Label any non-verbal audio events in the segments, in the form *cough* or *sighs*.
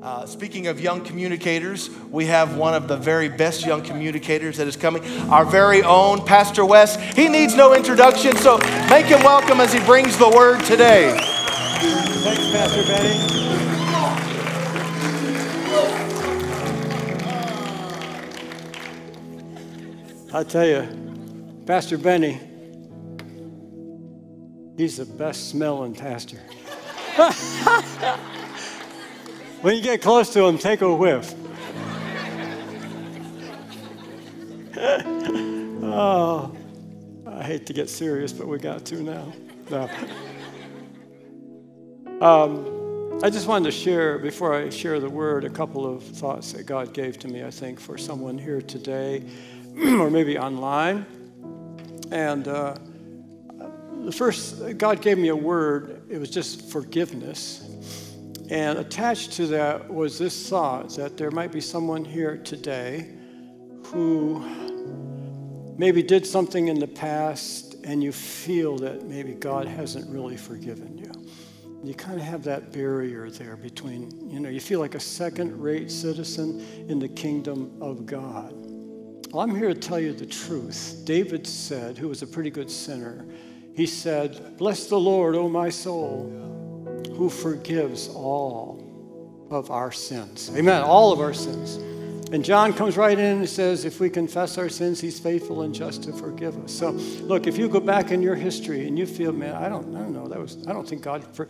Uh, speaking of young communicators, we have one of the very best young communicators that is coming, our very own Pastor Wes. He needs no introduction, so make him welcome as he brings the word today. Thanks, Pastor Benny. I tell you, Pastor Benny, he's the best smelling pastor. *laughs* when you get close to him, take a whiff. *laughs* oh, I hate to get serious, but we got to now. No. Um, I just wanted to share, before I share the word, a couple of thoughts that God gave to me, I think, for someone here today *clears throat* or maybe online. And uh, the first, God gave me a word, it was just forgiveness. And attached to that was this thought that there might be someone here today who maybe did something in the past and you feel that maybe God hasn't really forgiven you. You kind of have that barrier there between, you know, you feel like a second rate citizen in the kingdom of God. Well, I'm here to tell you the truth. David said, who was a pretty good sinner, he said, Bless the Lord, O my soul, who forgives all of our sins. Amen. All of our sins. And John comes right in and says, if we confess our sins, he's faithful and just to forgive us. So, look, if you go back in your history and you feel, man, I don't, I don't know, that was, I don't think God, for,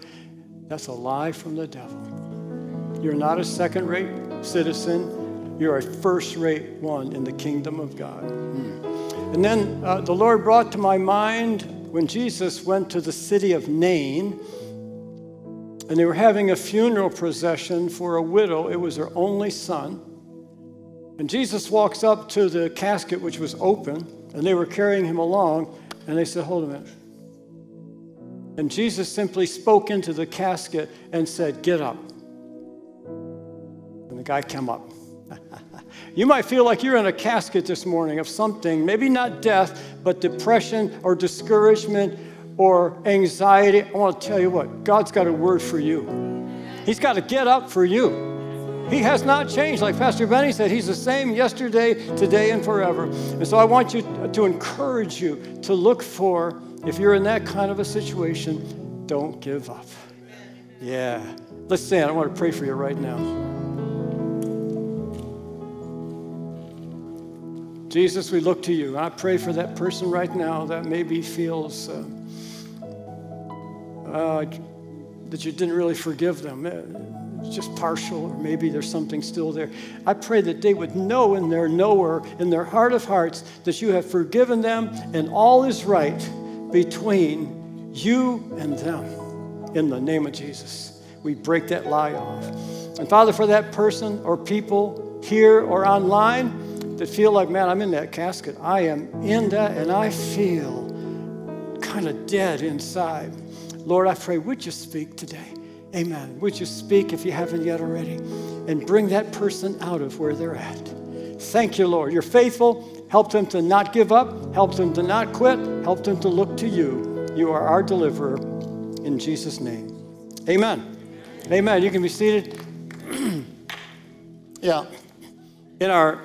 that's a lie from the devil. You're not a second rate citizen, you're a first rate one in the kingdom of God. Hmm. And then uh, the Lord brought to my mind when Jesus went to the city of Nain, and they were having a funeral procession for a widow. It was her only son. And Jesus walks up to the casket, which was open, and they were carrying him along, and they said, Hold a minute. And Jesus simply spoke into the casket and said, Get up. And the guy came up. *laughs* you might feel like you're in a casket this morning of something, maybe not death, but depression or discouragement or anxiety. I want to tell you what, God's got a word for you. He's got to get up for you. He has not changed. Like Pastor Benny said, He's the same yesterday, today, and forever. And so I want you to encourage you to look for, if you're in that kind of a situation, don't give up. Yeah. Let's stand. I want to pray for you right now. Jesus, we look to you. I pray for that person right now that maybe feels uh, uh, that you didn't really forgive them just partial, or maybe there's something still there. I pray that they would know in their knower, in their heart of hearts, that you have forgiven them and all is right between you and them. In the name of Jesus, we break that lie off. And Father, for that person or people here or online that feel like, man, I'm in that casket, I am in that, and I feel kind of dead inside. Lord, I pray, would you speak today? Amen. Would you speak if you haven't yet already and bring that person out of where they're at? Thank you, Lord. You're faithful. Help them to not give up. Help them to not quit. Help them to look to you. You are our deliverer. In Jesus' name. Amen. Amen. You can be seated. *clears throat* yeah. In our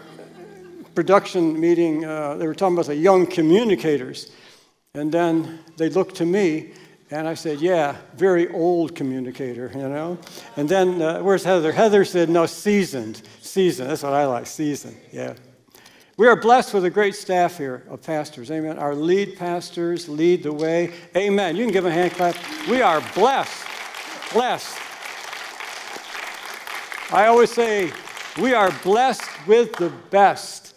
production meeting, uh, they were talking about the young communicators. And then they looked to me and I said, Yeah, very old communicator, you know? And then, uh, where's Heather? Heather said, No, seasoned. Seasoned. That's what I like, seasoned. Yeah. We are blessed with a great staff here of pastors. Amen. Our lead pastors lead the way. Amen. You can give them a hand clap. We are blessed. Blessed. I always say, we are blessed with the best.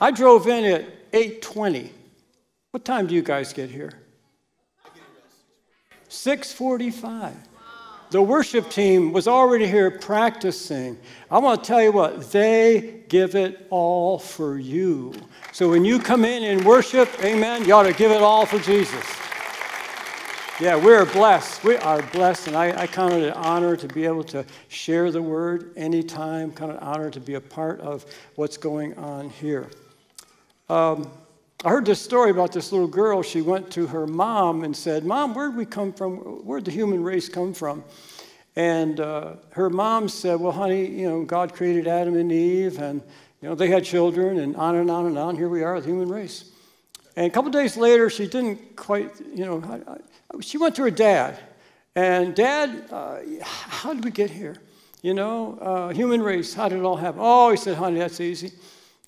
I drove in at 8:20. What time do you guys get here? 645. The worship team was already here practicing. I want to tell you what, they give it all for you. So when you come in and worship, amen, you ought to give it all for Jesus. Yeah, we're blessed. We are blessed, and I, I count it an honor to be able to share the word anytime, kind of an honor to be a part of what's going on here. Um, I heard this story about this little girl. She went to her mom and said, Mom, where'd we come from? Where'd the human race come from? And uh, her mom said, Well, honey, you know, God created Adam and Eve, and, you know, they had children, and on and on and on. Here we are, the human race. And a couple days later, she didn't quite, you know, she went to her dad. And, Dad, uh, how did we get here? You know, uh, human race, how did it all happen? Oh, he said, honey, that's easy.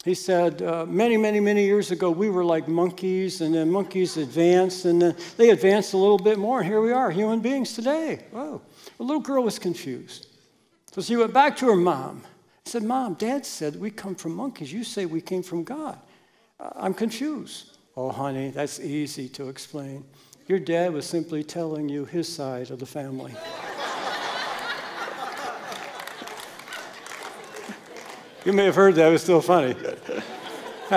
He said, uh, many, many, many years ago, we were like monkeys, and then monkeys advanced, and then they advanced a little bit more, and here we are, human beings today. Whoa. The little girl was confused. So she went back to her mom. said, Mom, Dad said we come from monkeys. You say we came from God. I'm confused. Oh, honey, that's easy to explain. Your dad was simply telling you his side of the family. You may have heard that, it was still funny. *laughs*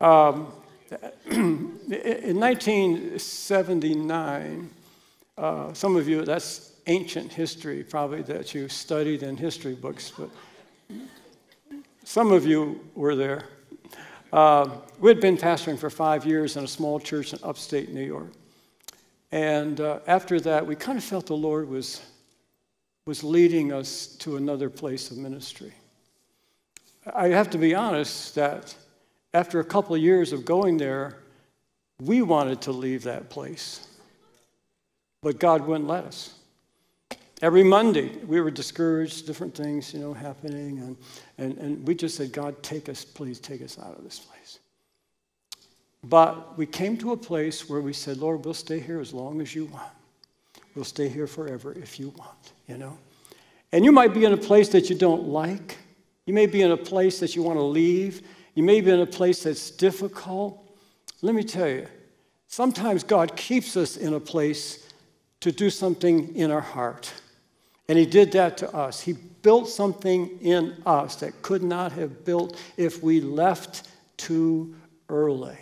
um, in 1979, uh, some of you, that's ancient history, probably that you studied in history books, but some of you were there. Uh, we had been pastoring for five years in a small church in upstate New York. And uh, after that, we kind of felt the Lord was was leading us to another place of ministry. I have to be honest that after a couple of years of going there, we wanted to leave that place. But God wouldn't let us. Every Monday, we were discouraged, different things, you know, happening. And, and, and we just said, God, take us, please take us out of this place. But we came to a place where we said, Lord, we'll stay here as long as you want. We'll stay here forever if you want, you know? And you might be in a place that you don't like. You may be in a place that you want to leave. You may be in a place that's difficult. Let me tell you, sometimes God keeps us in a place to do something in our heart. And He did that to us. He built something in us that could not have built if we left too early.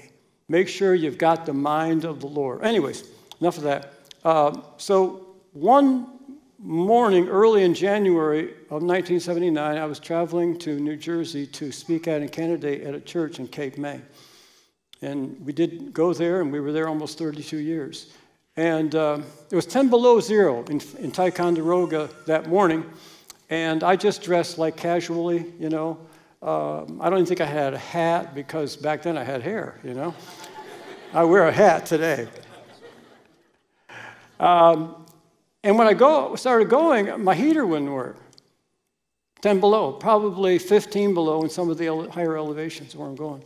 Make sure you've got the mind of the Lord. Anyways, enough of that. Uh, so, one morning, early in January of 1979, I was traveling to New Jersey to speak at and candidate at a church in Cape May. And we did go there, and we were there almost 32 years. And uh, it was 10 below zero in, in Ticonderoga that morning. And I just dressed like casually, you know. Um, I don't even think I had a hat because back then I had hair, you know. I wear a hat today. Um, and when I go, started going, my heater wouldn't work. 10 below, probably 15 below in some of the higher elevations where I'm going.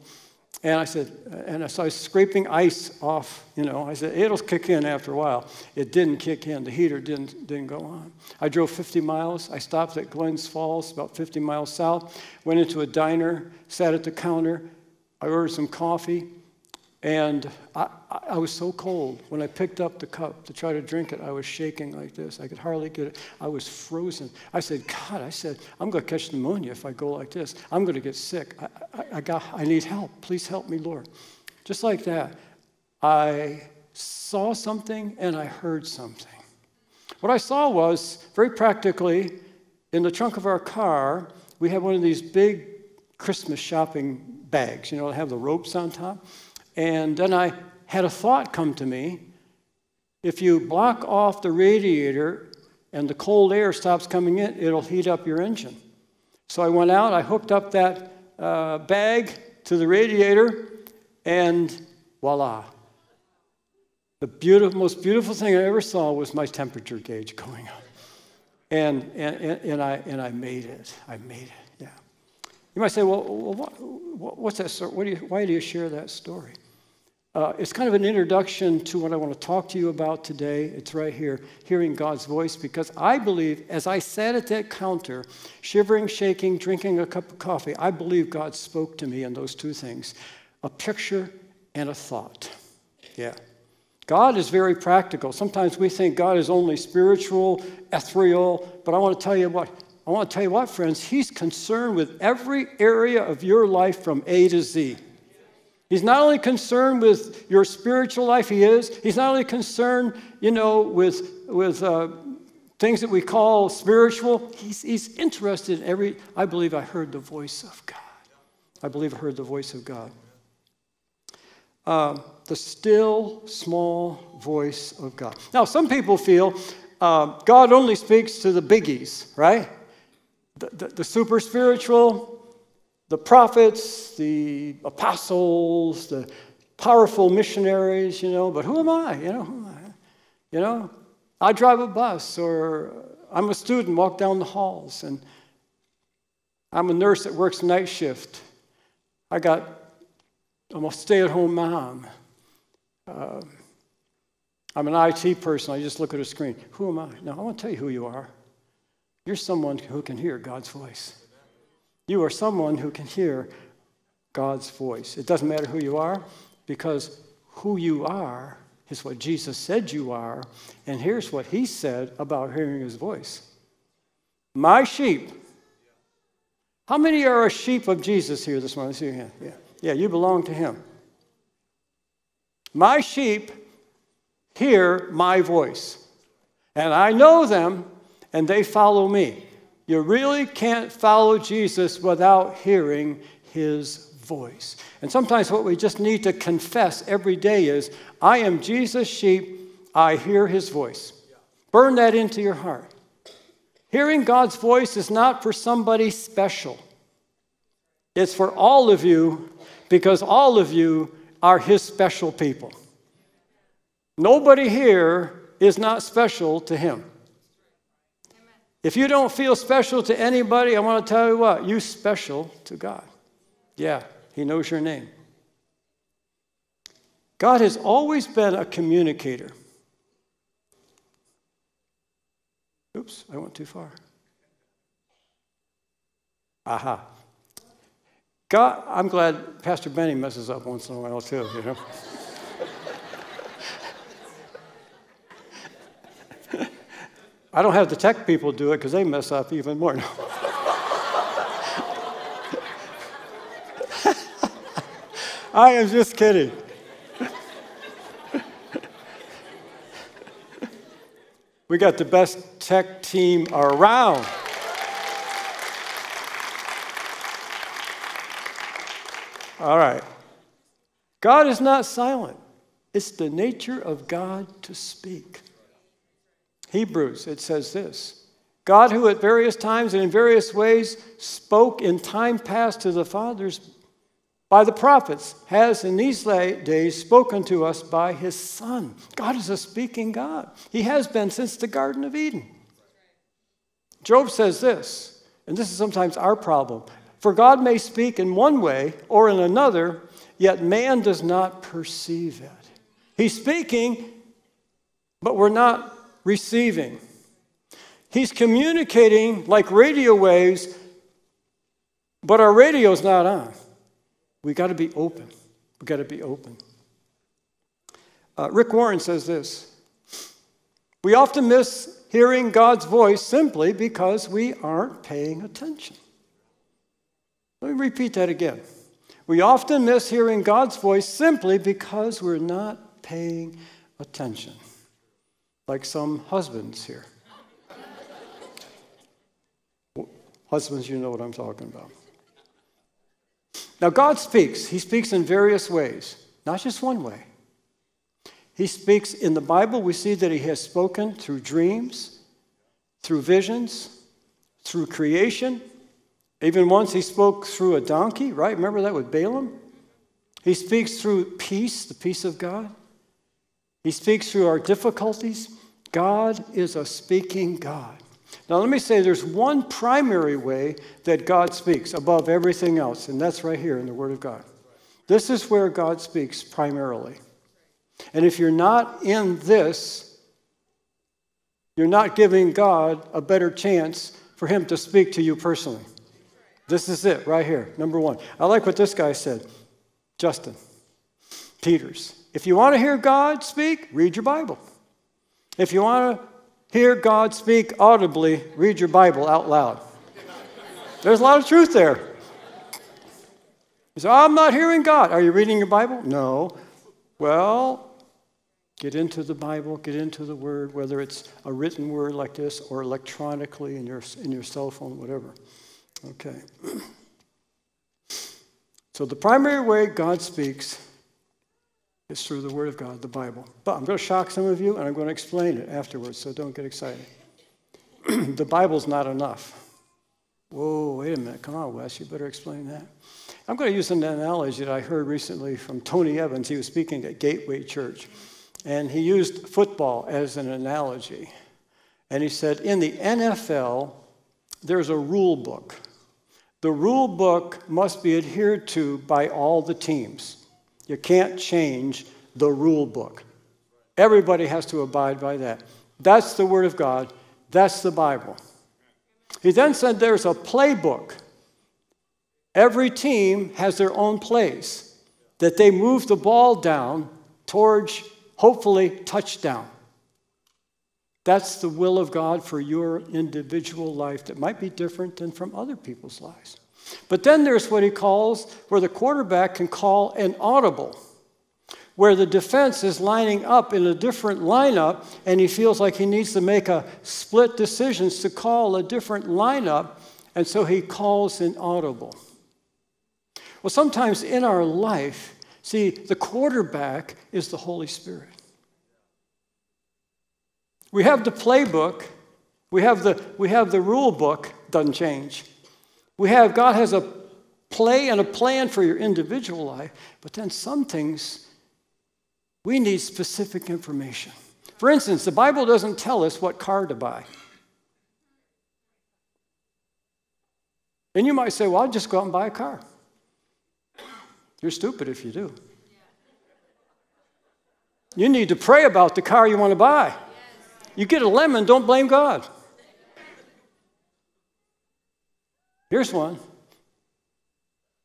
And I said, and so I was scraping ice off, you know. I said, it'll kick in after a while. It didn't kick in. The heater didn't, didn't go on. I drove 50 miles. I stopped at Glens Falls, about 50 miles south, went into a diner, sat at the counter. I ordered some coffee. And I, I, was so cold. When I picked up the cup to try to drink it, I was shaking like this. I could hardly get it. I was frozen. I said, God, I said, I'm going to catch pneumonia if I go like this. I'm going to get sick. I, I, I, got, I need help. Please help me, Lord. Just like that, I saw something and I heard something. What I saw was, very practically, in the trunk of our car, we had one of these big Christmas shopping bags, you know, have the ropes on top. And then I had a thought come to me. If you block off the radiator and the cold air stops coming in, it'll heat up your engine. So I went out, I hooked up that uh, bag to the radiator, and voila. The beautiful, most beautiful thing I ever saw was my temperature gauge going up. And, and, and, I, and I made it. I made it, yeah. You might say, well, what, what's that? What do you, why do you share that story? Uh, it's kind of an introduction to what I want to talk to you about today. It's right here, hearing God's voice, because I believe as I sat at that counter, shivering, shaking, drinking a cup of coffee, I believe God spoke to me in those two things a picture and a thought. Yeah. God is very practical. Sometimes we think God is only spiritual, ethereal, but I want to tell you what I want to tell you what, friends, He's concerned with every area of your life from A to Z. He's not only concerned with your spiritual life, He is. He's not only concerned, you know, with, with uh, things that we call spiritual. He's, he's interested in every. I believe I heard the voice of God. I believe I heard the voice of God. Uh, the still small voice of God. Now, some people feel uh, God only speaks to the biggies, right? The, the, the, super spiritual, the prophets, the apostles, the powerful missionaries, you know, but who am I? You know, who am I? You know, I drive a bus or I'm a student, walk down the halls, and I'm a nurse that works night shift. I got, I'm a stay at home mom. Uh, I'm an IT person. I just look at a screen. Who am I? No, I want to tell you who you are. You're someone who can hear God's voice. You are someone who can hear God's voice. It doesn't matter who you are because who you are is what Jesus said you are. And here's what he said about hearing his voice My sheep. How many are a sheep of Jesus here this morning? See your hand. Yeah. Yeah, you belong to him. My sheep hear my voice, and I know them, and they follow me. You really can't follow Jesus without hearing his voice. And sometimes what we just need to confess every day is I am Jesus' sheep, I hear his voice. Burn that into your heart. Hearing God's voice is not for somebody special, it's for all of you because all of you are his special people. Nobody here is not special to him. If you don't feel special to anybody, I want to tell you what, you special to God. Yeah, he knows your name. God has always been a communicator. Oops, I went too far. Aha. God, I'm glad Pastor Benny messes up once in a while too, you know. I don't have the tech people do it because they mess up even more. *laughs* I am just kidding. *laughs* we got the best tech team around. All right. God is not silent. It's the nature of God to speak. Hebrews, it says this God, who at various times and in various ways spoke in time past to the fathers by the prophets, has in these days spoken to us by his Son. God is a speaking God. He has been since the Garden of Eden. Job says this, and this is sometimes our problem For God may speak in one way or in another, yet man does not perceive it. He's speaking, but we're not receiving. He's communicating like radio waves, but our radio's not on. We got to be open. We got to be open. Uh, Rick Warren says this We often miss hearing God's voice simply because we aren't paying attention. Let me repeat that again. We often miss hearing God's voice simply because we're not paying attention like some husbands here. husbands, you know what I'm talking about. Now, God speaks. He speaks in various ways, not just one way. He speaks in the Bible, we see that He has spoken through dreams, through visions, through creation. Even once He spoke through a donkey, right? Remember that with Balaam? He speaks through peace, the peace of God. He speaks through our difficulties. God is a speaking God. Now, let me say there's one primary way that God speaks above everything else, and that's right here in the Word of God. This is where God speaks primarily. And if you're not in this, you're not giving God a better chance for Him to speak to you personally. This is it right here, number one. I like what this guy said, Justin Peters. If you want to hear God speak, read your Bible. If you want to hear God speak audibly, read your Bible out loud. There's a lot of truth there. You say, I'm not hearing God. Are you reading your Bible? No. Well, get into the Bible, get into the Word, whether it's a written word like this or electronically in your, in your cell phone, whatever. Okay. *clears throat* So, the primary way God speaks It's through the Word of God, the Bible. But I'm going to shock some of you, and I'm going to explain it afterwards, so don't get excited. *clears throat* the Bible's not enough. Whoa, wait a minute. Come on, Wes, you better explain that. I'm going to use an analogy that I heard recently from Tony Evans. He was speaking at Gateway Church, and he used football as an analogy. And he said, In the NFL, there's a rule book. The rule book must be adhered to by all the teams. You can't change the rule book. Everybody has to abide by that. That's the Word of God. That's the Bible. He then said there's a playbook. Every team has their own plays that they move the ball down towards, hopefully, touchdown. That's the will of God for your individual life that might be different than from other people's lives. But then there's what he calls where the quarterback can call an audible, where the defense is lining up in a different lineup and he feels like he needs to make a split decisions to call a different lineup, and so he calls an audible. Well, sometimes in our life, see, the quarterback is the Holy Spirit. We have the playbook, we have the, we have the rule book, doesn't change. We have, God has a play and a plan for your individual life, but then some things we need specific information. For instance, the Bible doesn't tell us what car to buy. And you might say, well, I'll just go out and buy a car. You're stupid if you do. You need to pray about the car you want to buy. You get a lemon, don't blame God. Here's one.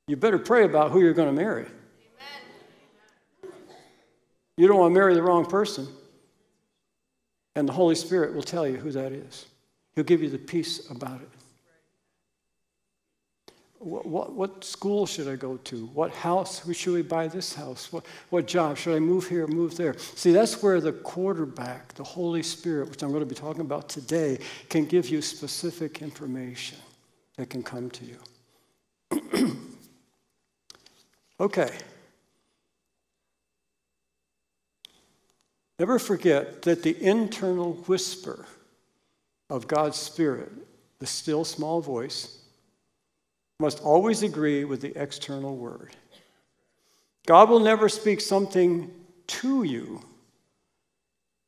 You better pray about who you're going to marry. You don't want to marry the wrong person. And the Holy Spirit will tell you who that is. He'll give you the peace about it. What, what, what, school should I go to? What house? Should we buy this house? What, what job? Should I move here, move there? See, that's where the quarterback, the Holy Spirit, which I'm going to be talking about today, can give you specific information that can come to you. *clears throat* okay. Never forget that the internal whisper of God's Spirit, the still small voice, must always agree with the external word. God will never speak something to you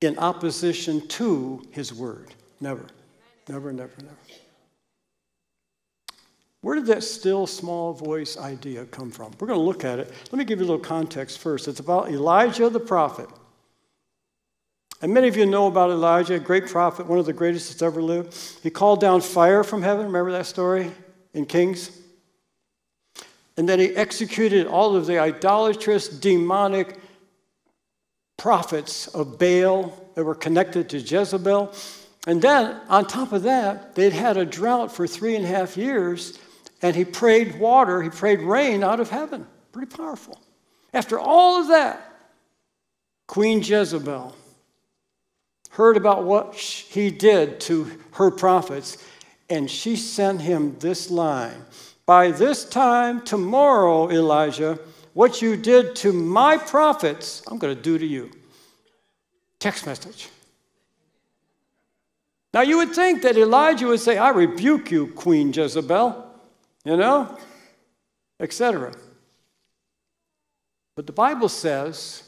in opposition to his word. Never. Never, never, never. Where did that still small voice idea come from? We're going to look at it. Let me give you a little context first. It's about Elijah the prophet. And many of you know about Elijah, a great prophet, one of the greatest that's ever lived. He called down fire from heaven. Remember that story in Kings? And then he executed all of the idolatrous, demonic prophets of Baal that were connected to Jezebel. And then, on top of that, they'd had a drought for three and a half years, and he prayed water, he prayed rain out of heaven. Pretty powerful. After all of that, Queen Jezebel heard about what he did to her prophets, and she sent him this line By this time tomorrow, Elijah, what you did to my prophets, I'm going to do to you. Text message. Now, you would think that Elijah would say, I rebuke you, Queen Jezebel you know, etc. But the Bible says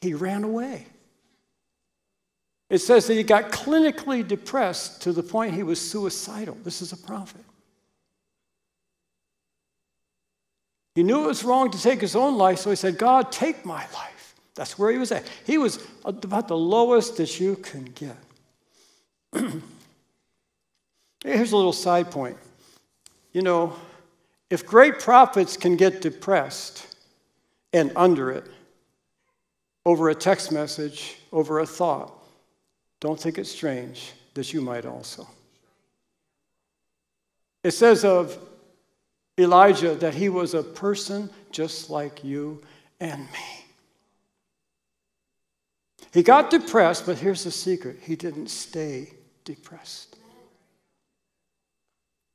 he ran away. It says that he got clinically depressed to the point he was suicidal. This is a prophet. He knew it was wrong to take his own life, so he said, God, take my life. That's where he was at. He was about the lowest that you can get. *clears throat* Here's a little side point. You know, if great prophets can get depressed and under it over a text message, over a thought, don't think it's strange that you might also. It says of Elijah that he was a person just like you and me. He got depressed, but here's the secret he didn't stay depressed.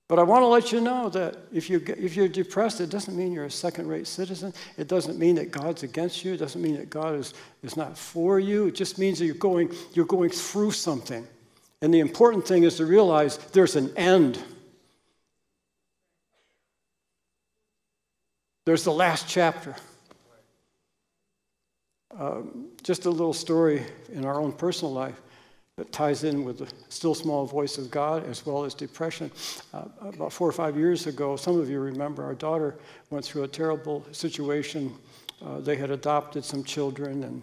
But I want to let you know that if you're, if you're depressed, it doesn't mean you're a second rate citizen. It doesn't mean that God's against you. It doesn't mean that God is, is not for you. It just means that you're going, you're going through something. And the important thing is to realize there's an end. There's the last chapter. Um, just a little story in our own personal life that ties in with the still small voice of God as well as depression. Uh, about four or five years ago, some of you remember our daughter went through a terrible situation. Uh, they had adopted some children and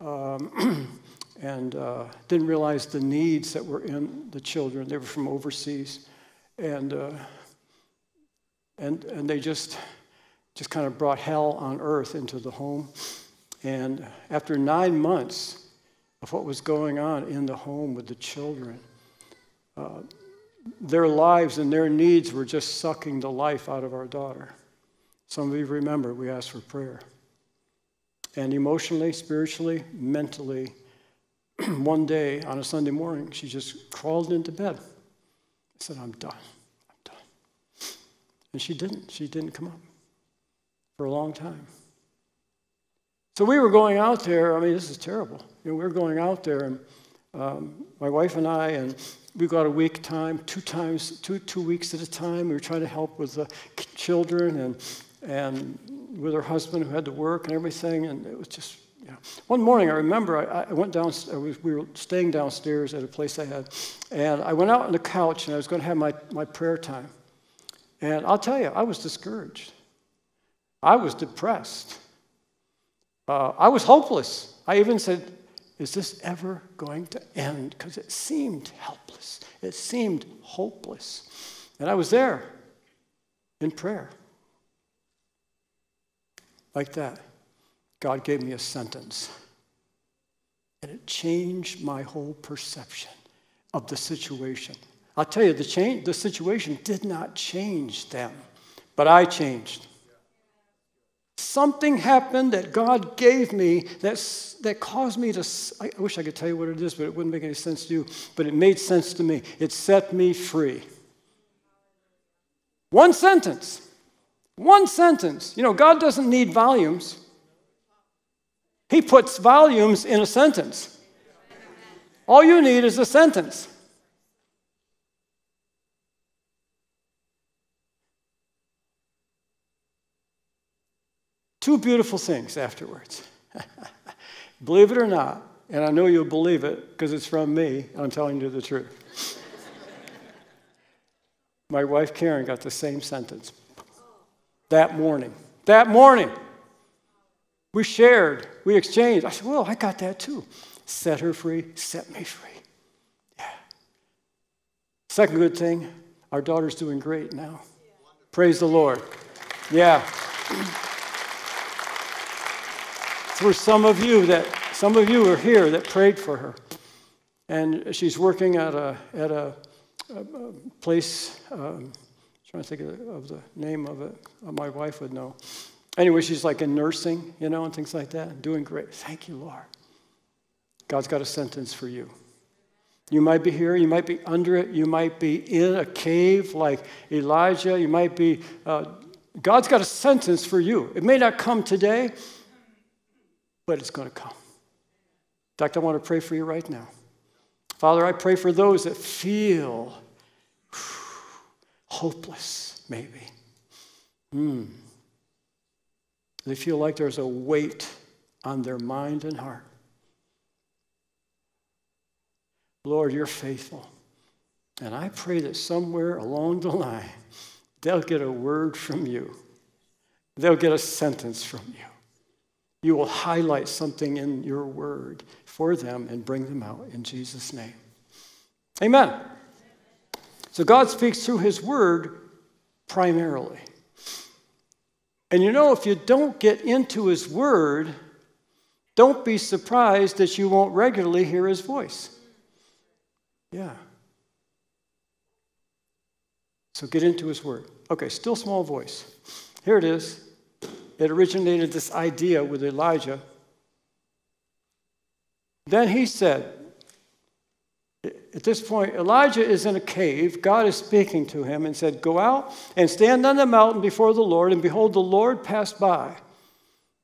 um, *clears throat* and uh, didn't realize the needs that were in the children. They were from overseas, and uh, and and they just just kind of brought hell on earth into the home. And after nine months, of what was going on in the home with the children. Uh, their lives and their needs were just sucking the life out of our daughter. Some of you remember we asked for prayer. And emotionally, spiritually, mentally, *clears throat* one day on a Sunday morning, she just crawled into bed. I said, I'm done. I'm done. And she didn't. She didn't come up for a long time. So we were going out there. I mean, this is terrible. You know, we were going out there, and um, my wife and I, and we got a week time, two times, two two weeks at a time. We were trying to help with the children and and with her husband who had to work and everything, and it was just. Yeah. One morning, I remember I, I went down. I was, we were staying downstairs at a place I had, and I went out on the couch and I was going to have my, my prayer time. And I'll tell you, I was discouraged. I was depressed. Uh, I was hopeless. I even said, Is this ever going to end? Because it seemed helpless, it seemed hopeless. And I was there in prayer. Like that. God gave me a sentence. And it changed my whole perception of the situation. I'll tell you, the, change, the situation did not change them, but I changed. Something happened that God gave me that's, that caused me to. I wish I could tell you what it is, but it wouldn't make any sense to you. But it made sense to me. It set me free. One sentence. One sentence. You know, God doesn't need volumes, He puts volumes in a sentence. All you need is a sentence. Two beautiful things afterwards. *laughs* believe it or not, and I know you'll believe it because it's from me, and I'm telling you the truth. *laughs* My wife Karen got the same sentence that morning. That morning. We shared, we exchanged. I said, Well, I got that too. Set her free, set me free. Yeah. Second good thing, our daughter's doing great now. Praise the Lord. Yeah for some of you that some of you are here that prayed for her, and she's working at a at a, a, a place. Um, trying to think of the, of the name of it. Uh, my wife would know. Anyway, she's like in nursing, you know, and things like that. Doing great. Thank you, Lord. God's got a sentence for you. You might be here, you might be under it, you might be in a cave like Elijah, you might be, uh, God's got a sentence for you. It may not come today, but it's going to come. In fact, I want to pray for you right now. Father, I pray for those that feel hopeless, maybe. Mm. They feel like there's a weight on their mind and heart. Lord, you're faithful. And I pray that somewhere along the line, they'll get a word from you. They'll get a sentence from you you will highlight something in your word for them and bring them out in Jesus' name. Amen. So God speaks through his word primarily. And you know, if you don't get into his word, don't be surprised that you won't regularly hear his voice. Yeah. So get into his word. Okay, still small voice. Here it is it originated this idea with Elijah. Then he said, at this point, Elijah is in a cave. God is speaking to him and said, Go out and stand on the mountain before the Lord. And behold, the Lord passed by.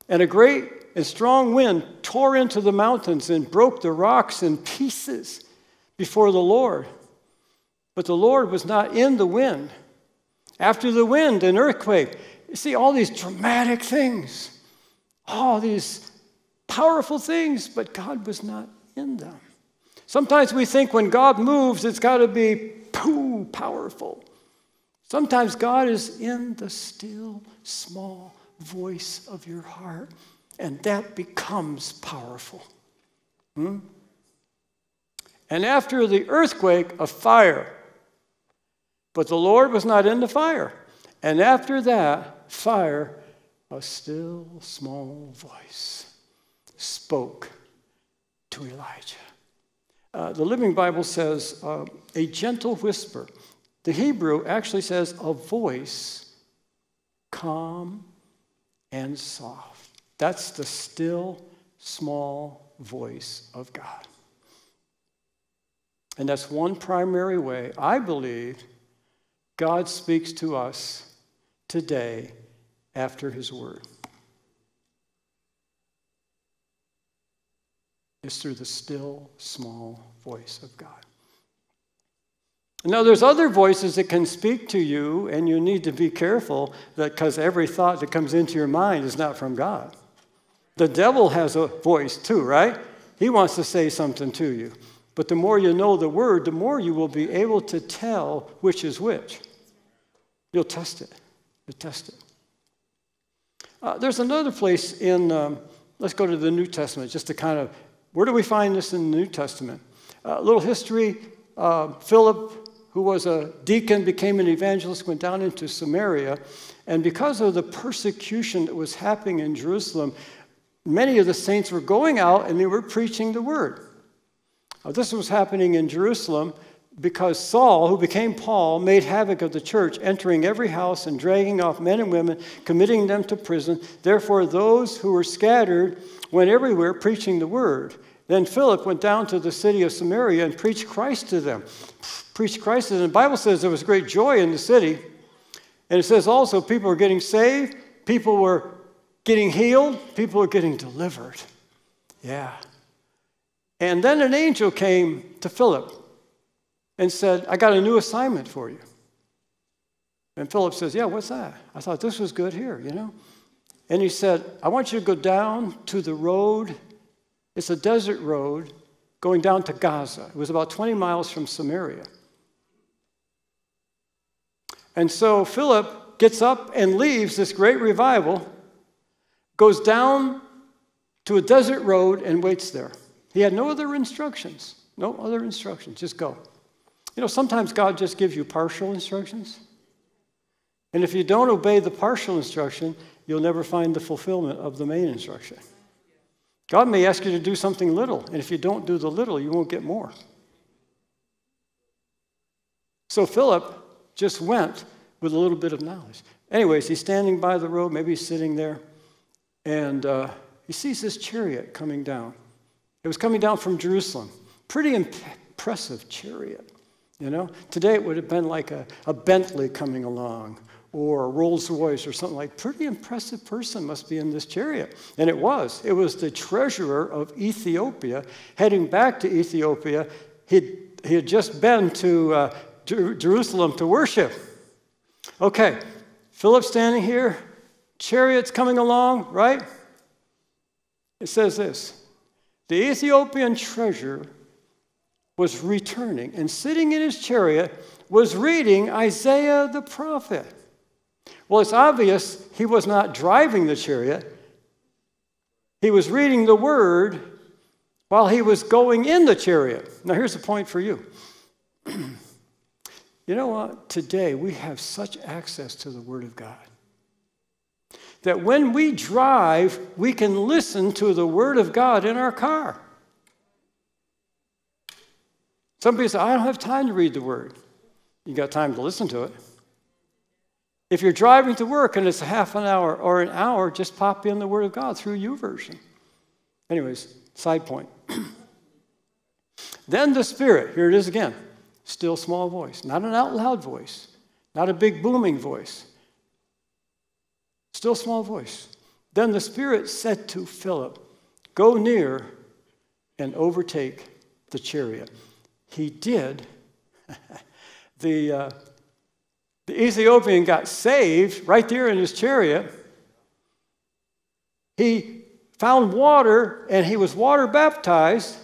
And a great and strong wind tore into the mountains and broke the rocks in pieces before the Lord. But the Lord was not in the wind. After the wind, an earthquake. You see, all these dramatic things, all these powerful things, but God was not in them. Sometimes we think when God moves, it's got to be pooh, powerful. Sometimes God is in the still, small voice of your heart, and that becomes powerful. Hmm? And after the earthquake, a fire. But the Lord was not in the fire. And after that fire, a still small voice spoke to Elijah. Uh, the Living Bible says uh, a gentle whisper. The Hebrew actually says a voice, calm and soft. That's the still, small voice of God. And that's one primary way, I believe, God speaks to us today after His Word. is through the still, small voice of God. Now, there's other voices that can speak to you, and you need to be careful that because every thought that comes into your mind is not from God. The devil has a voice too, right? He wants to say something to you. But the more you know the word, the more you will be able to tell which is which. You'll test it. You'll test it. Uh, there's another place in, um, let's go to the New Testament just to kind of where do we find this in the New Testament? A uh, little history uh, Philip, who was a deacon, became an evangelist, went down into Samaria. And because of the persecution that was happening in Jerusalem, many of the saints were going out and they were preaching the word. This was happening in Jerusalem because Saul, who became Paul, made havoc of the church, entering every house and dragging off men and women, committing them to prison. Therefore, those who were scattered went everywhere preaching the word. Then Philip went down to the city of Samaria and preached Christ to them. Preached Christ to them. The Bible says there was great joy in the city. And it says also people were getting saved, people were getting healed, people were getting delivered. Yeah. And then an angel came to Philip and said, I got a new assignment for you. And Philip says, Yeah, what's that? I thought this was good here, you know? And he said, I want you to go down to the road. It's a desert road going down to Gaza. It was about 20 miles from Samaria. And so Philip gets up and leaves this great revival, goes down to a desert road and waits there. He had no other instructions. No other instructions. Just go. You know, sometimes God just gives you partial instructions. And if you don't obey the partial instruction, you'll never find the fulfillment of the main instruction. God may ask you to do something little, and if you don't do the little, you won't get more. So Philip just went with a little bit of knowledge. Anyways, he's standing by the road, maybe he's sitting there, and uh, he sees this chariot coming down. It was coming down from Jerusalem. Pretty impressive chariot. You know, today it would have been like a, a Bentley coming along or a Rolls Royce or something like. Pretty impressive person must be in this chariot, and it was. It was the treasurer of Ethiopia heading back to Ethiopia. He'd, he had just been to uh, Jer- Jerusalem to worship. Okay, Philip standing here, chariots coming along, right? It says this: the Ethiopian treasurer was returning and sitting in his chariot was reading Isaiah the prophet. Well, it's obvious he was not driving the chariot. He was reading the word while he was going in the chariot. Now, here's the point for you. *clears throat* you know what? Today we have such access to the word of God that when we drive, we can listen to the word of God in our car. Some people say, I don't have time to read the word. You got time to listen to it. If you're driving to work and it's a half an hour or an hour, just pop in the Word of God through YouVersion. Anyways, side point. *clears throat* Then the Spirit, here it is again, still small voice, not an out loud voice, not a big booming voice, still small voice. Then the Spirit said to Philip, Go near and overtake the chariot. He did. *laughs* the, uh, the Ethiopian got saved right there in his chariot. He found water and he was water baptized.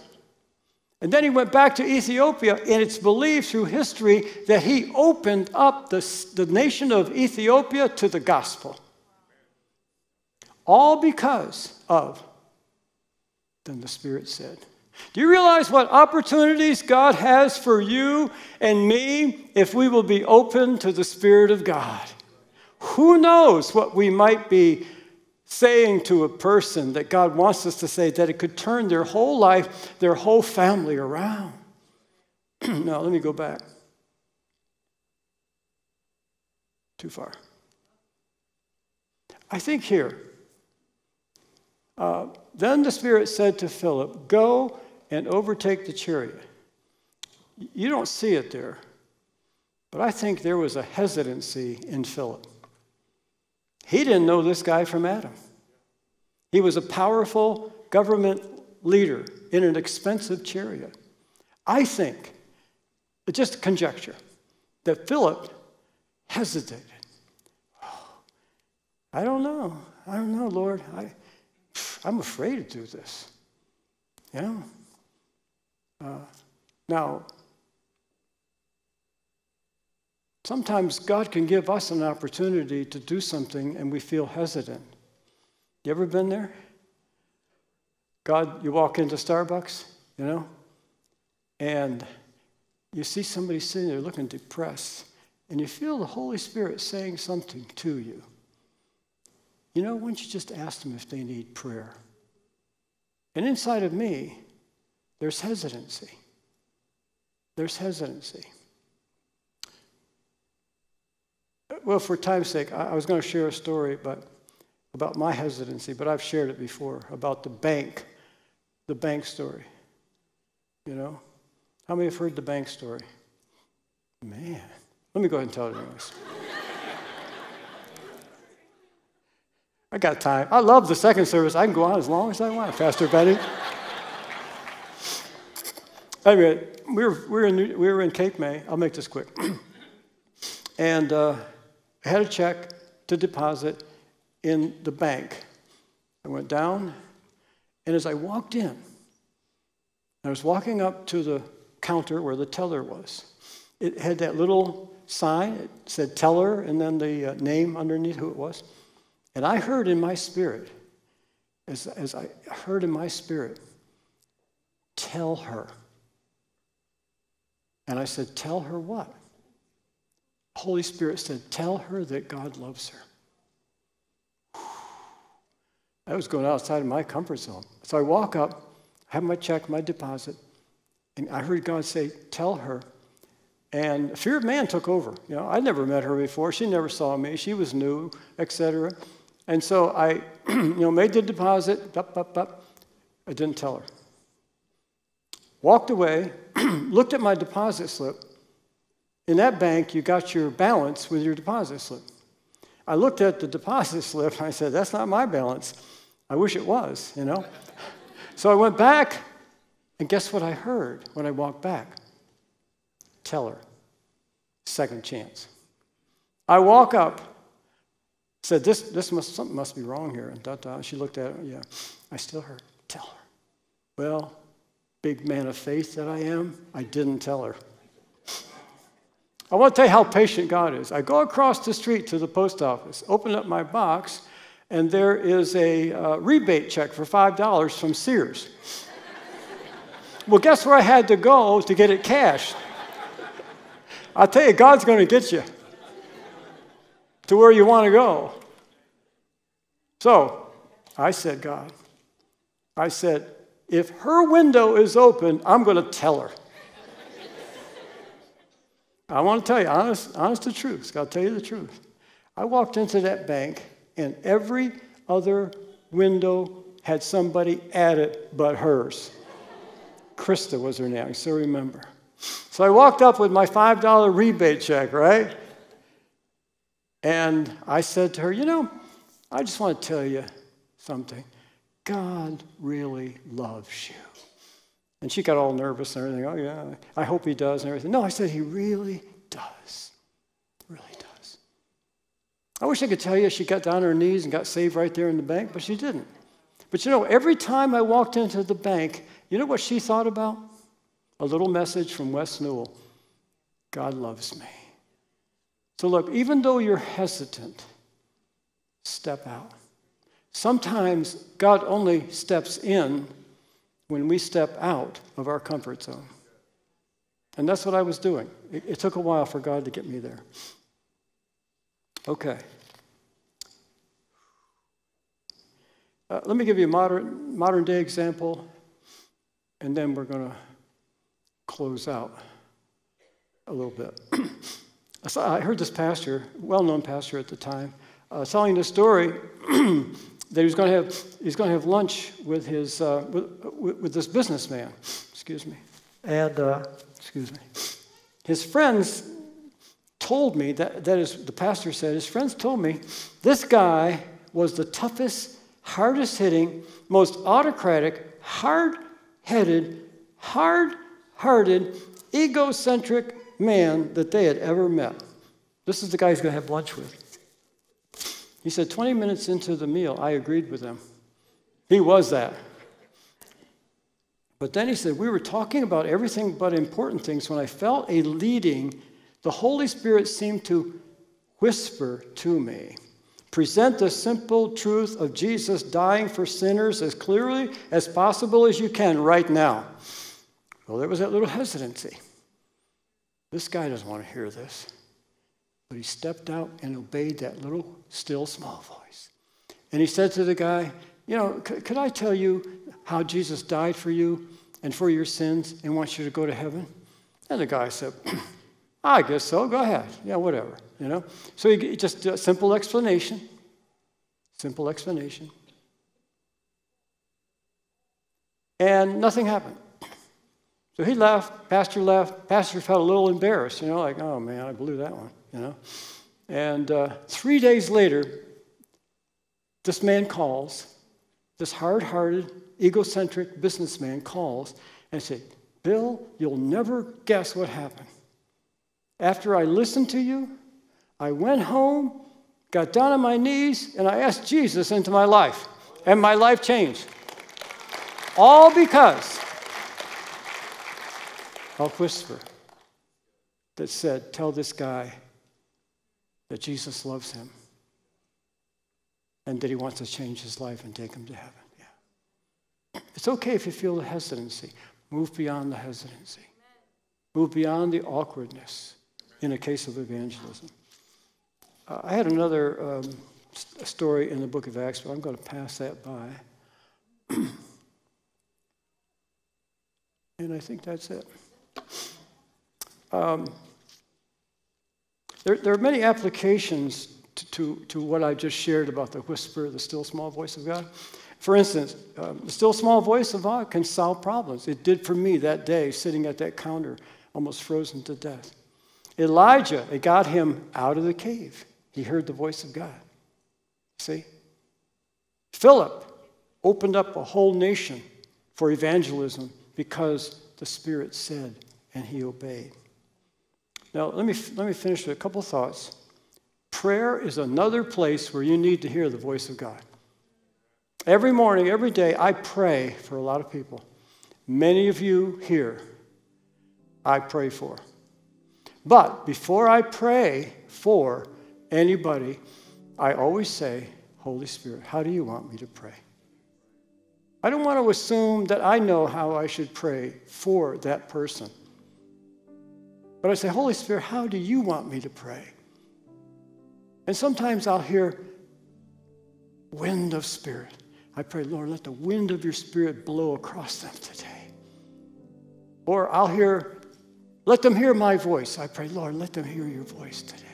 And then he went back to Ethiopia, and it's believed through history that he opened up the, the nation of Ethiopia to the gospel. All because of, then the Spirit said. Do you realize what opportunities God has for you and me if we will be open to the Spirit of God? Who knows what we might be saying to a person that God wants us to say that it could turn their whole life, their whole family around. *clears throat* now, let me go back. Too far. I think here, uh, then the Spirit said to Philip, Go and overtake the chariot. You don't see it there, but I think there was a hesitancy in Philip. He didn't know this guy from Adam. He was a powerful government leader in an expensive chariot. I think, just conjecture, that Philip hesitated. I don't know. I don't know, Lord. I, I'm afraid to do this. You know? Uh, now, Sometimes God can give us an opportunity to do something and we feel hesitant. You ever been there? God, you walk into Starbucks, you know, and you see somebody sitting there looking depressed, and you feel the Holy Spirit saying something to you. You know, why don't you just ask them if they need prayer? And inside of me, there's hesitancy. There's hesitancy well, for time's sake, I, was going to share a story but, about my hesitancy, but I've shared it before about the bank, the bank story. You know? How many have heard the bank story? Man, let me go ahead and tell it anyways. *laughs* I got time. I love the second service. I can go on as long as I want, Pastor Betty. Anyway, we were, we, were in, we were in Cape May. I'll make this quick. *clears throat* and uh, I had a check to deposit in the bank. I went down, and as I walked in, I was walking up to the counter where the teller was. It had that little sign, it said teller, and then the uh, name underneath who it was. And I heard in my spirit, as, as I heard in my spirit, tell her. And I said, Tell her what? Holy Spirit said, Tell her that God loves her. *sighs* I was going outside of my comfort zone. So I walk up, have my check, my deposit, and I heard God say, Tell her. And fear of man took over. You know, I'd never met her before. She never saw me. She was new, etc. And so I, *clears throat* you know, made the deposit. Up, up, up. I didn't tell her. Walked away, *clears throat* looked at my deposit slip, in that bank, you got your balance with your deposit slip. I looked at the deposit *laughs* slip and I said, That's not my balance. I wish it was, you know? so I went back, and guess what I heard when I walked back? Tell her. Second chance. I walk up, said, This, this must, something must be wrong here. And da, da. she looked at it, yeah. I still heard, Tell her. Well, big man of faith that I am, I didn't tell her. I want to tell you how patient God is. I go across the street to the post office, open up my box, and there is a uh, rebate check for $5 from Sears. well, guess where I had to go to get it cashed? I tell you, God's going to get you to where you want to go. So I said, God, I said, if her window is open, I'm going to tell her. I want to tell you, honest, honest to truth, I'll tell you the truth. I walked into that bank, and every other window had somebody at it but hers. Krista was her name, I still remember. So I walked up with my $5 rebate check, right? And I said to her, You know, I just want to tell you something. God really loves you. And she got all nervous and everything. Oh, yeah, I hope he does and everything. No, I said, He really does. Really does. I wish I could tell you she got down on her knees and got saved right there in the bank, but she didn't. But you know, every time I walked into the bank, you know what she thought about? A little message from Wes Newell God loves me. So, look, even though you're hesitant, step out. Sometimes God only steps in when we step out of our comfort zone. And that's what I was doing. It, it took a while for God to get me there. Okay. Uh, let me give you a modern, modern day example, and then we're going to close out a little bit. *clears throat* I heard this pastor, well known pastor at the time, uh, telling this story *clears throat* that he was going to have, he's going to have lunch with, his, uh, with, with, this businessman. Excuse me. And, uh, excuse me. His friends told me, that, that is, the pastor said, his friends told me this guy was the toughest, hardest hitting, most autocratic, hard headed, hard hearted, egocentric man that they had ever met. This is the guy he's going to have lunch with. He said, 20 minutes into the meal, I agreed with him. He was that. But then he said, We were talking about everything but important things when I felt a leading. The Holy Spirit seemed to whisper to me present the simple truth of Jesus dying for sinners as clearly as possible as you can right now. Well, there was that little hesitancy. This guy doesn't want to hear this. But he stepped out and obeyed that little, still, small voice. And he said to the guy, You know, could I tell you how Jesus died for you and for your sins and wants you to go to heaven? And the guy said, *clears throat* I guess so. Go ahead. Yeah, whatever. You know? So he just a simple explanation. Simple explanation. And nothing happened. So he left, pastor left. Pastor felt a little embarrassed, you know, like, oh man, I blew that one you know. And uh, three days later, this man calls, this hard hearted, egocentric businessman calls and says, Bill, you'll never guess what happened. After I listened to you, I went home, got down on my knees, and I asked Jesus into my life. And my life changed. All because a whisper that said, Tell this guy that Jesus loves him and that he wants to change his life and take him to heaven. Yeah. It's okay if you feel the hesitancy. Move beyond the hesitancy. Move beyond the awkwardness in a case of evangelism. Uh, I had another um, story in the book of Acts, but I'm going to pass that by. *clears throat* and I think that's it. Um, there, there are many applications to, to, to, what I just shared about the whisper, the still small voice of God. For instance, um, the still small voice of God can solve problems. It did for me that day, sitting at that counter, almost frozen to death. Elijah, it got him out of the cave. He heard the voice of God. See? Philip opened up a whole nation for evangelism because the Spirit said and he obeyed. Now, let me, let me finish with a couple thoughts. Prayer is another place where you need to hear the voice of God. Every morning, every day, I pray for a lot of people. Many of you here, I pray for. But before I pray for anybody, I always say, Holy Spirit, how do you want me to pray? I don't want to assume that I know how I should pray for that person. But I say, Holy Spirit, how do you want me to pray? And sometimes I'll hear wind of spirit. I pray, Lord, let the wind of your spirit blow across them today. Or I'll hear, let them hear my voice. I pray, Lord, let them hear your voice today.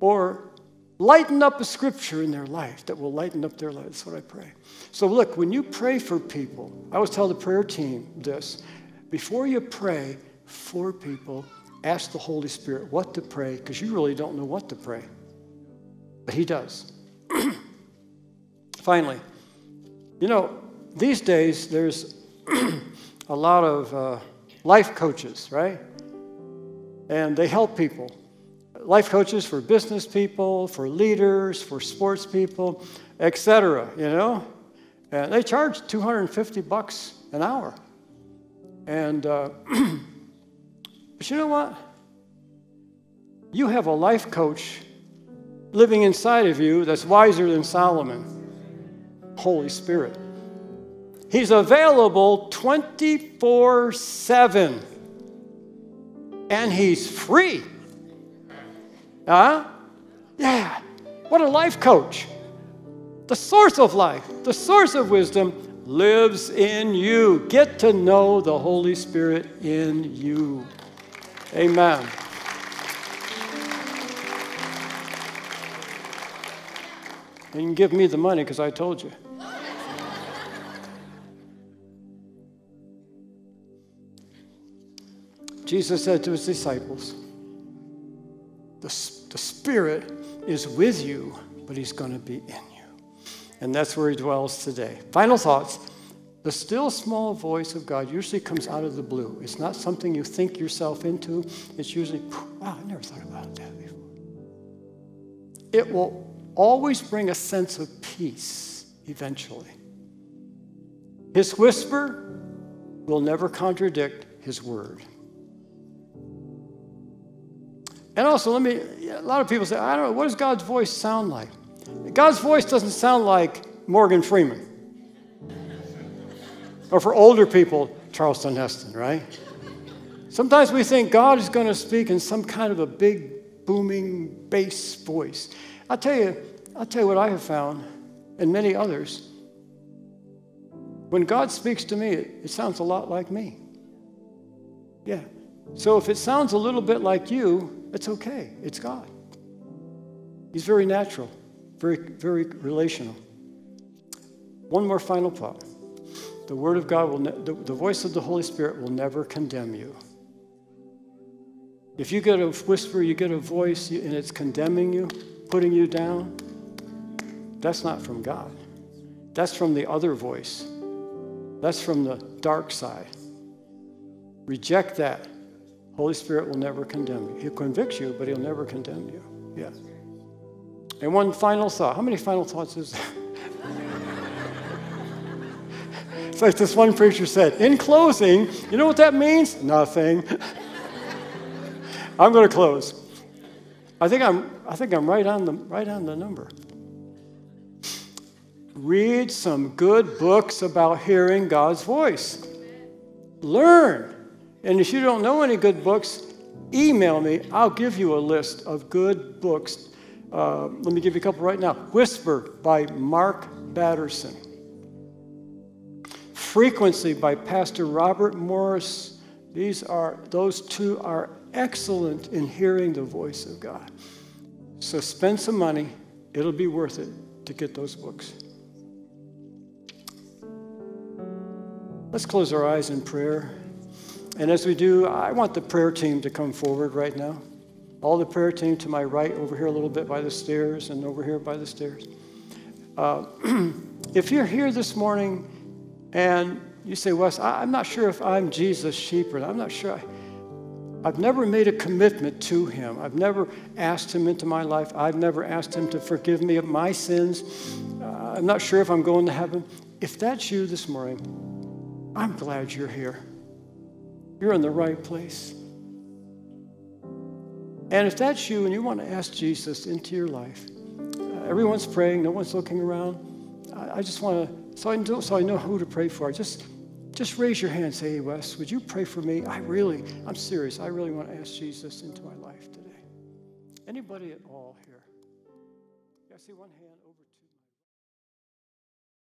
Or lighten up a scripture in their life that will lighten up their life. That's what I pray. So, look, when you pray for people, I always tell the prayer team this before you pray for people, ask the Holy Spirit what to pray because you really don't know what to pray. But He does. *clears throat* Finally, you know, these days there's *clears throat* a lot of uh, life coaches, right? And they help people. Life coaches for business people, for leaders, for sports people, etc. You know, and they charge 250 bucks an hour. And uh, *clears throat* but you know what? You have a life coach living inside of you that's wiser than Solomon. Holy Spirit. He's available 24 7. And he's free. Huh? Yeah. What a life coach. The source of life, the source of wisdom lives in you. Get to know the Holy Spirit in you. Amen. Can give me the money because I told you. Jesus said to his disciples, the, the Spirit is with you, but he's going to be in you. And that's where he dwells today. Final thoughts. The still small voice of God usually comes out of the blue. It's not something you think yourself into. It's usually, wow, I never thought about that before. It will always bring a sense of peace eventually. His whisper will never contradict his word. And also, let me, a lot of people say, I don't know, what does God's voice sound like? God's voice doesn't sound like Morgan Freeman. Or for older people, Charlton Heston, right? Sometimes we think God is going to speak in some kind of a big, booming bass voice. I'll tell you, I'll tell you what I have found, and many others. When God speaks to me, it, it sounds a lot like me. Yeah. So if it sounds a little bit like you, it's okay. It's God. He's very natural, very, very relational. One more final thought. The Word of God will, ne- the, the voice of the Holy Spirit will never condemn you. If you get a whisper, you get a voice, and it's condemning you, putting you down, that's not from God. That's from the other voice. That's from the dark side. Reject that. Holy Spirit will never condemn you. He'll convict you, but he'll never condemn you. Yeah. And one final thought. How many final thoughts is there? It's like this one preacher said, in closing, you know what that means? Nothing. I'm going to close. I think I'm, I think I'm right, on the, right on the number. Read some good books about hearing God's voice. Learn. And if you don't know any good books, email me. I'll give you a list of good books. Uh, let me give you a couple right now Whisper by Mark Batterson, Frequency by Pastor Robert Morris. These are, those two are excellent in hearing the voice of God. So spend some money, it'll be worth it to get those books. Let's close our eyes in prayer. And as we do, I want the prayer team to come forward right now. All the prayer team to my right, over here a little bit by the stairs, and over here by the stairs. Uh, *clears throat* if you're here this morning and you say, Wes, I'm not sure if I'm Jesus' sheep or not. I'm not sure. I, I've never made a commitment to him. I've never asked him into my life. I've never asked him to forgive me of my sins. Uh, I'm not sure if I'm going to heaven. If that's you this morning, I'm glad you're here. You're in the right place. And if that's you and you want to ask Jesus into your life, uh, everyone's praying, no one's looking around. I, I just want to, so I, know, so I know who to pray for. Just, just raise your hand say, hey, Wes, would you pray for me? I really, I'm serious. I really want to ask Jesus into my life today. Anybody at all here? I see one hand.